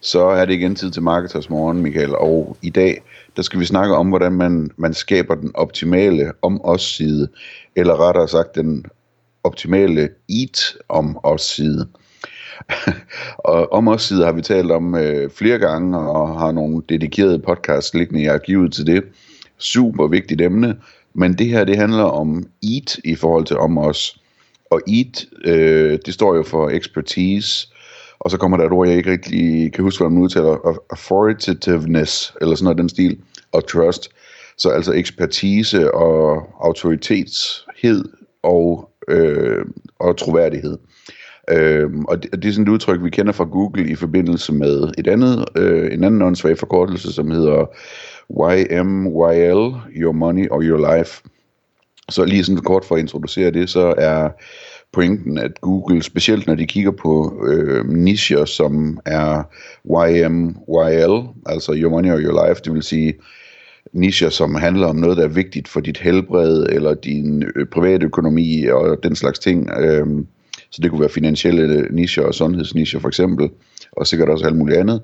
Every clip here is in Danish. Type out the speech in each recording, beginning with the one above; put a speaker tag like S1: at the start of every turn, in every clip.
S1: Så er det igen tid til Marketers Morgen, Michael. Og i dag, der skal vi snakke om, hvordan man, man skaber den optimale om os side, eller rettere sagt den optimale eat om os side. og om os side har vi talt om øh, flere gange, og har nogle dedikerede podcasts liggende i arkivet til det. Super vigtigt emne, men det her det handler om eat i forhold til om os. Og eat, øh, det står jo for expertise, og så kommer der et ord, jeg ikke rigtig kan huske, hvordan man udtaler, authoritativeness, eller sådan noget den stil, og trust. Så altså ekspertise og autoritetshed og, øh, og troværdighed. Øh, og det, det er sådan et udtryk, vi kender fra Google i forbindelse med et andet, øh, en anden åndssvag forkortelse, som hedder YMYL, Your Money or Your Life. Så lige sådan kort for at introducere det, så er pointen, at Google, specielt når de kigger på øh, nicher, som er YMYL, altså Your Money or Your Life, det vil sige nicher, som handler om noget, der er vigtigt for dit helbred, eller din øh, private økonomi og den slags ting. Øh, så det kunne være finansielle nicher og sundhedsnicher for eksempel, og sikkert også alt muligt andet.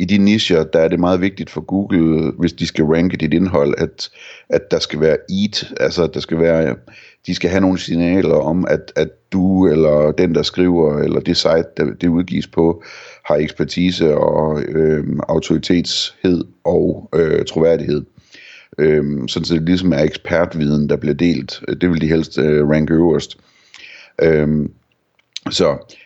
S1: I de nischer, der er det meget vigtigt for Google, hvis de skal ranke dit indhold, at, at der skal være eat, altså at der skal være, de skal have nogle signaler om, at, at du eller den, der skriver, eller det site, der det udgives på, har ekspertise og øh, autoritetshed og øh, troværdighed. Øh, sådan så det ligesom er ekspertviden, der bliver delt. Det vil de helst øh, ranke øverst. Øh, så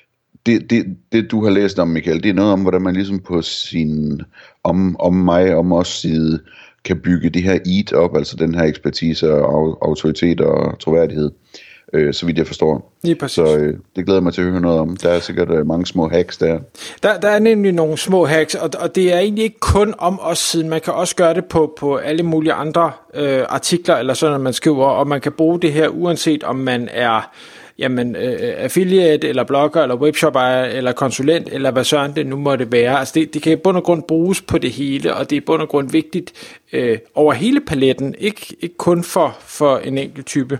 S1: det, det, det du har læst om, Michael, det er noget om, hvordan man ligesom på sin om, om mig, om os side, kan bygge det her EAT op, altså den her ekspertise og autoritet og troværdighed, øh, så vidt jeg forstår.
S2: Lige præcis.
S1: Så øh, det glæder mig til at høre noget om. Der er sikkert øh, mange små hacks der.
S2: Der, der er nemlig nogle små hacks, og, og det er egentlig ikke kun om os siden. Man kan også gøre det på, på alle mulige andre øh, artikler, eller sådan, at man skriver, og man kan bruge det her, uanset om man er jamen, øh, affiliate, eller blogger, eller webshop eller konsulent, eller hvad søren det nu måtte være. Altså det, det kan i bund og grund bruges på det hele, og det er i bund og grund vigtigt øh, over hele paletten, ikke, ikke kun for, for en enkelt type.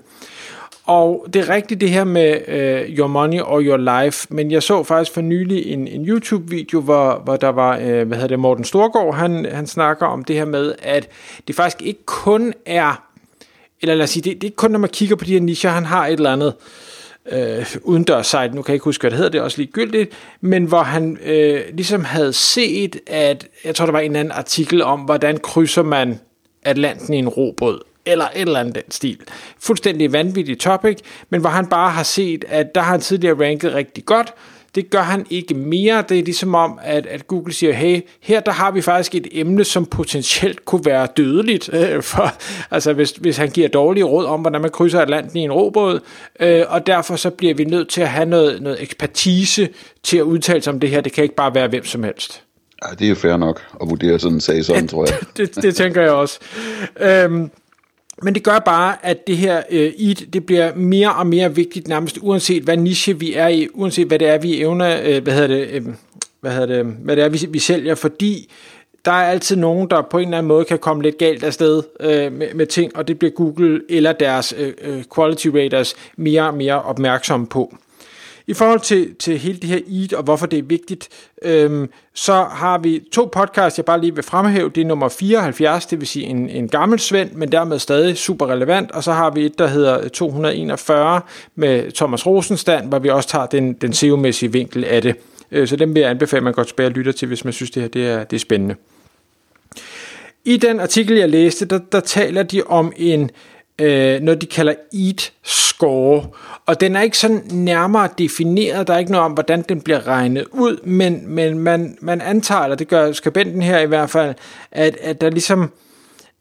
S2: Og det er rigtigt det her med øh, Your Money or Your Life, men jeg så faktisk for nylig en, en YouTube-video, hvor, hvor der var, øh, hvad hedder det, Morten Storgård, han, han snakker om det her med, at det faktisk ikke kun er, eller lad os sige, det, det er ikke kun, når man kigger på de her nicher, han har et eller andet, øh, Øh, udendørssite, nu kan jeg ikke huske, hvad det hedder, det er også ligegyldigt, men hvor han øh, ligesom havde set, at, jeg tror, der var en anden artikel om, hvordan krydser man Atlanten i en robåd, eller et eller andet den stil. Fuldstændig vanvittig topic, men hvor han bare har set, at der har han tidligere ranket rigtig godt, det gør han ikke mere. Det er ligesom om, at, at Google siger, hey, her der har vi faktisk et emne, som potentielt kunne være dødeligt, øh, for, altså hvis, hvis han giver dårlige råd om, hvordan man krydser Atlanten i en robåd, øh, og derfor så bliver vi nødt til at have noget, noget ekspertise til at udtale sig om det her. Det kan ikke bare være hvem som helst.
S1: Ja, det er fair nok at vurdere sådan en sag sådan, tror jeg.
S2: det, det, det tænker jeg også. Øhm, men det gør bare, at det her øh, IT, det bliver mere og mere vigtigt nærmest uanset hvad niche vi er i, uanset hvad det er, vi evner, øh, hvad hedder det, øh, hvad hedder det, hvad det er, vi, vi sælger, fordi der er altid nogen, der på en eller anden måde kan komme lidt galt afsted øh, med, med ting, og det bliver Google eller deres øh, øh quality raters mere og mere opmærksomme på. I forhold til, til hele det her EAT og hvorfor det er vigtigt, øhm, så har vi to podcasts, jeg bare lige vil fremhæve. Det er nummer 74, det vil sige en, en gammel svend, men dermed stadig super relevant. Og så har vi et, der hedder 241 med Thomas Rosenstand, hvor vi også tager den, den SEO-mæssige vinkel af det. Øh, så den vil jeg anbefale, at man godt spørger og lytter til, hvis man synes, det her det er, det er spændende. I den artikel, jeg læste, der, der taler de om en øh, noget, de kalder EAT score. Og den er ikke sådan nærmere defineret, der er ikke noget om, hvordan den bliver regnet ud, men, men man, man antager, eller det gør skribenten her i hvert fald, at, at der ligesom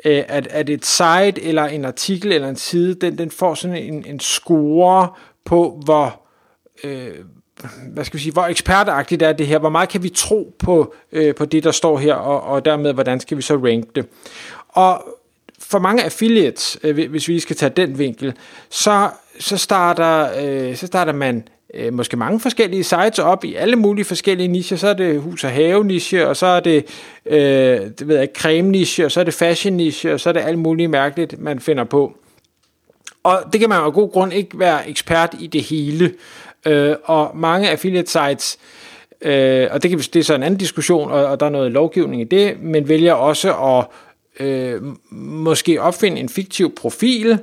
S2: øh, at, at et site eller en artikel eller en side, den, den får sådan en, en score på, hvor, øh, hvad skal vi sige, hvor ekspertagtigt er det her, hvor meget kan vi tro på, øh, på det, der står her, og, og dermed, hvordan skal vi så ranke det. Og for mange affiliates, øh, hvis vi skal tage den vinkel, så, så, starter, øh, så starter man øh, måske mange forskellige sites op i alle mulige forskellige nicher. Så er det hus- og have-niche, og så er det, øh, det ved jeg, creme-niche, og så er det fashion-niche, og så er det alt muligt mærkeligt, man finder på. Og det kan man af god grund ikke være ekspert i det hele. Øh, og mange affiliate sites, øh, og det, kan, det er så en anden diskussion, og, og der er noget lovgivning i det, men vælger også at øh, måske opfinde en fiktiv profil,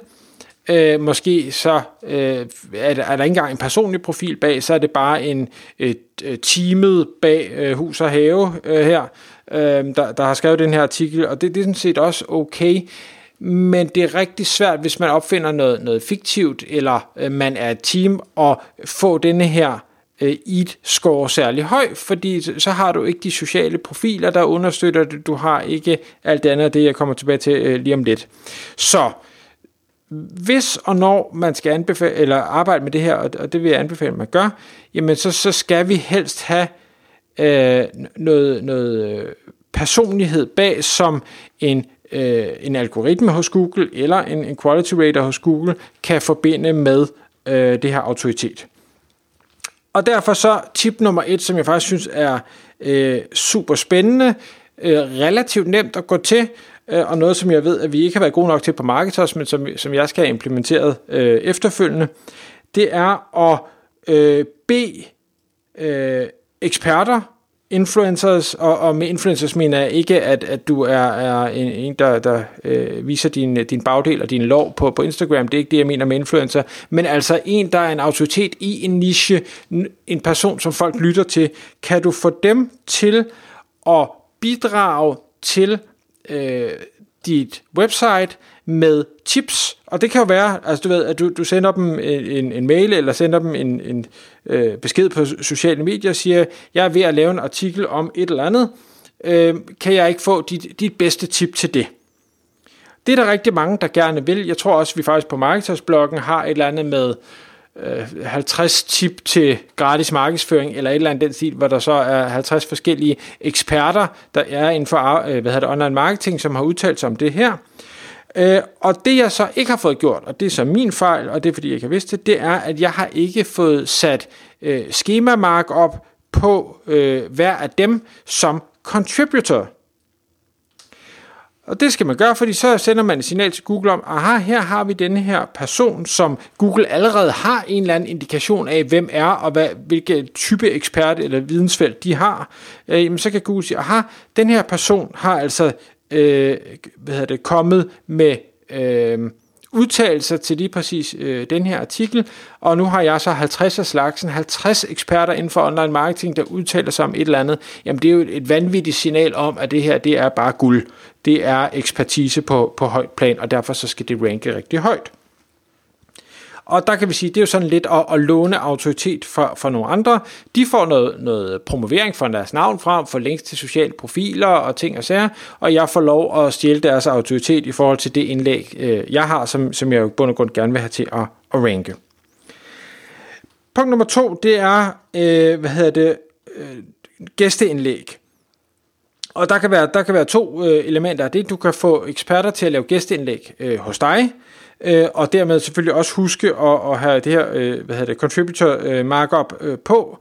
S2: Øh, måske så øh, er, der, er der ikke engang en personlig profil bag, så er det bare en et, et teamet bag øh, hus og have øh, her, øh, der, der har skrevet den her artikel, og det, det er sådan set også okay. Men det er rigtig svært, hvis man opfinder noget, noget fiktivt, eller øh, man er et team, og få denne her øh, et score særlig høj, fordi så har du ikke de sociale profiler, der understøtter det. Du har ikke alt det andet, det jeg kommer tilbage til øh, lige om lidt. Så hvis og når man skal anbefale, eller arbejde med det her, og det vil jeg anbefale, at man gør, jamen så, så skal vi helst have øh, noget, noget øh, personlighed bag, som en, øh, en algoritme hos Google eller en, en quality rater hos Google kan forbinde med øh, det her autoritet. Og derfor så tip nummer et, som jeg faktisk synes er øh, super spændende, øh, relativt nemt at gå til, øh, og noget, som jeg ved, at vi ikke har været gode nok til på Marketers, men som, som jeg skal have implementeret øh, efterfølgende, det er at øh, bede øh, eksperter, influencers, og, og med influencers mener jeg ikke, at, at du er, er en, en, der, der øh, viser din, din bagdel og din lov på, på Instagram. Det er ikke det, jeg mener med influencer. Men altså en, der er en autoritet i en niche, en person, som folk lytter til. Kan du få dem til at bidrage til øh, dit website med tips, og det kan jo være, altså du ved, at du, du sender dem en, en mail, eller sender dem en, en øh, besked på sociale medier, og siger, jeg er ved at lave en artikel om et eller andet, øh, kan jeg ikke få dit, dit bedste tip til det? Det er der rigtig mange, der gerne vil. Jeg tror også, vi faktisk på Marketers-bloggen har et eller andet med, øh, 50 tip til gratis markedsføring, eller et eller andet den stil, hvor der så er 50 forskellige eksperter, der er inden for øh, hvad hedder det, online marketing, som har udtalt sig om det her. Øh, og det jeg så ikke har fået gjort, og det er så min fejl, og det er fordi jeg ikke har vidst det, det er, at jeg har ikke fået sat øh, skemamark op på øh, hver af dem som contributor. Og det skal man gøre, fordi så sender man et signal til Google om, aha, her har vi denne her person, som Google allerede har en eller anden indikation af, hvem er, og hvad, hvilke type ekspert eller vidensfelt de har. Øh, jamen, så kan Google sige, aha, den her person har altså øh, hvad hedder det, kommet med... Øh, udtalelser til lige præcis øh, den her artikel, og nu har jeg så 50 af slagsen, 50 eksperter inden for online marketing, der udtaler sig om et eller andet, jamen det er jo et, vanvittigt signal om, at det her, det er bare guld. Det er ekspertise på, på højt plan, og derfor så skal det ranke rigtig højt. Og der kan vi sige, det er jo sådan lidt at, at låne autoritet for, for nogle andre. De får noget, noget promovering fra deres navn frem, for links til sociale profiler og ting og sager, og jeg får lov at stjæle deres autoritet i forhold til det indlæg, øh, jeg har, som, som jeg jo bund og grund gerne vil have til at, at ranke. Punkt nummer to, det er, øh, hvad hedder det, øh, gæsteindlæg. Og der kan være, der kan være to øh, elementer af det. Du kan få eksperter til at lave gæsteindlæg øh, hos dig, øh, øh, og dermed selvfølgelig også huske at, at have det her øh, hvad hedder det, contributor øh, markup øh, på.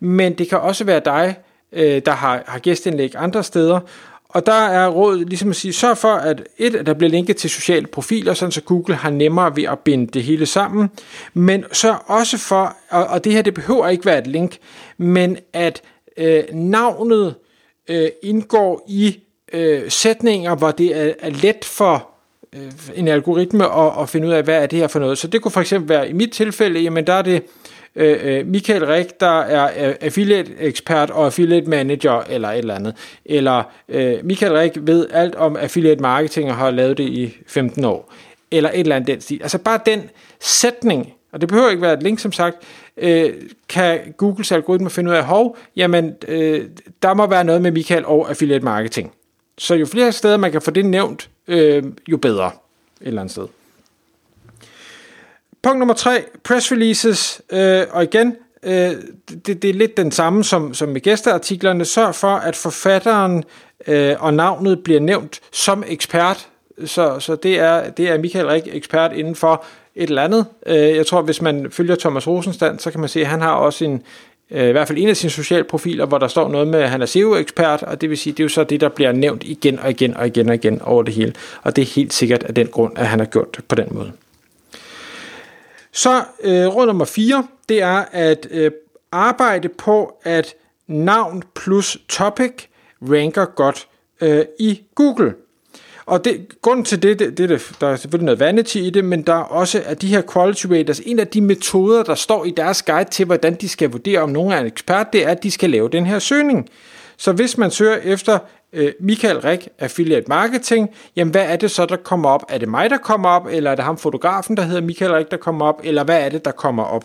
S2: Men det kan også være dig, øh, der har, har gæstindlæg andre steder, og der er rådet ligesom at sige, sørg for, at et, at der bliver linket til sociale profiler, sådan så Google har nemmere ved at binde det hele sammen, men så også for, og, og det her det behøver ikke være et link, men at øh, navnet øh, indgår i øh, sætninger, hvor det er, er let for øh, en algoritme at, og finde ud af, hvad er det her for noget. Så det kunne for eksempel være, i mit tilfælde, jamen der er det øh, øh Michael Rik, der er øh, affiliate ekspert og affiliate manager, eller et eller andet. Eller øh, Michael Rik ved alt om affiliate marketing og har lavet det i 15 år. Eller et eller andet den stil. Altså bare den sætning, og det behøver ikke være et link, som sagt, øh, kan Googles algoritme finde ud af, hov, jamen, øh, der må være noget med Michael og affiliate marketing. Så jo flere steder man kan få det nævnt, øh, jo bedre et eller andet sted. Punkt nummer tre, press releases, øh, og igen, øh, det, det er lidt den samme som, som med gæsteartiklerne. Sørg for, at forfatteren øh, og navnet bliver nævnt som ekspert så, så det, er, det er Michael Rik ekspert inden for et eller andet. Øh, jeg tror, hvis man følger Thomas Rosenstand, så kan man se, at han har også en, øh, i hvert fald en af sine sociale profiler, hvor der står noget med, at han er SEO-ekspert, og det vil sige, det er jo så det, der bliver nævnt igen og igen og igen og igen over det hele. Og det er helt sikkert af den grund, at han har gjort det på den måde. Så øh, råd nummer 4, det er at øh, arbejde på, at navn plus topic ranker godt øh, i Google. Og det, grunden til det, det, det, der er selvfølgelig noget vanity i det, men der er også at de her quality raters, en af de metoder, der står i deres guide til, hvordan de skal vurdere, om nogen er en ekspert, det er, at de skal lave den her søgning. Så hvis man søger efter øh, Michael Rik, affiliate marketing, jamen hvad er det så, der kommer op? Er det mig, der kommer op, eller er det ham fotografen, der hedder Michael Rik, der kommer op, eller hvad er det, der kommer op?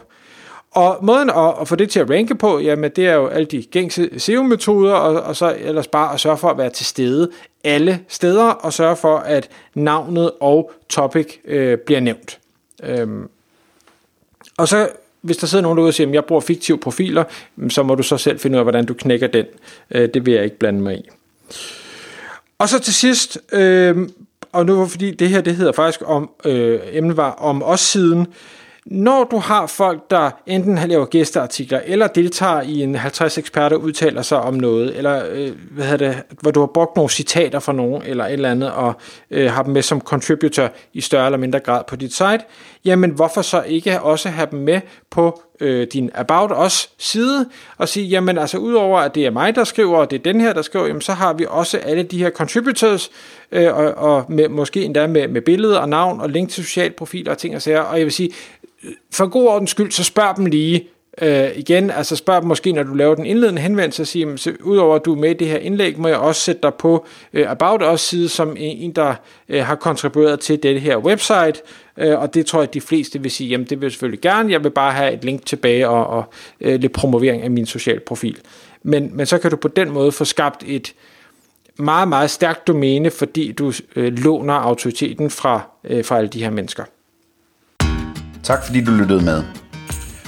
S2: Og måden at, at få det til at ranke på, jamen det er jo alle de gængse SEO-metoder, og, og så ellers bare at sørge for at være til stede alle steder, og sørge for, at navnet og topic øh, bliver nævnt. Øhm. Og så hvis der sidder nogen derude og siger, at jeg bruger fiktive profiler, mm, så må du så selv finde ud af, hvordan du knækker den. Øh, det vil jeg ikke blande mig i. Og så til sidst, øh, og nu fordi det her det hedder faktisk om, øh, emnet var om os siden, når du har folk, der enten har lavet gæsteartikler, eller deltager i en 50 eksperter udtaler sig om noget, eller øh, hvad hedder det, hvor du har brugt nogle citater fra nogen, eller et eller andet, og øh, har dem med som contributor i større eller mindre grad på dit site, jamen hvorfor så ikke også have dem med på øh, din About Us side, og sige, jamen altså udover at det er mig, der skriver, og det er den her, der skriver, jamen så har vi også alle de her contributors, øh, og, og med, måske endda med, med billede og navn og link til sociale profiler og ting og sager, og jeg vil sige, øh, for god ordens skyld, så spørg dem lige øh, igen, altså spørg dem måske, når du laver den indledende henvendelse, og sige, så udover at du er med i det her indlæg, må jeg også sætte dig på øh, About Us side, som en, der øh, har kontribueret til det her website, øh, og det tror jeg, at de fleste vil sige, jamen det vil jeg selvfølgelig gerne, jeg vil bare have et link tilbage og, og øh, lidt promovering af min social profil. Men, men så kan du på den måde få skabt et meget, meget stærkt domæne, fordi du øh, låner autoriteten fra, øh, fra alle de her mennesker.
S1: Tak fordi du lyttede med.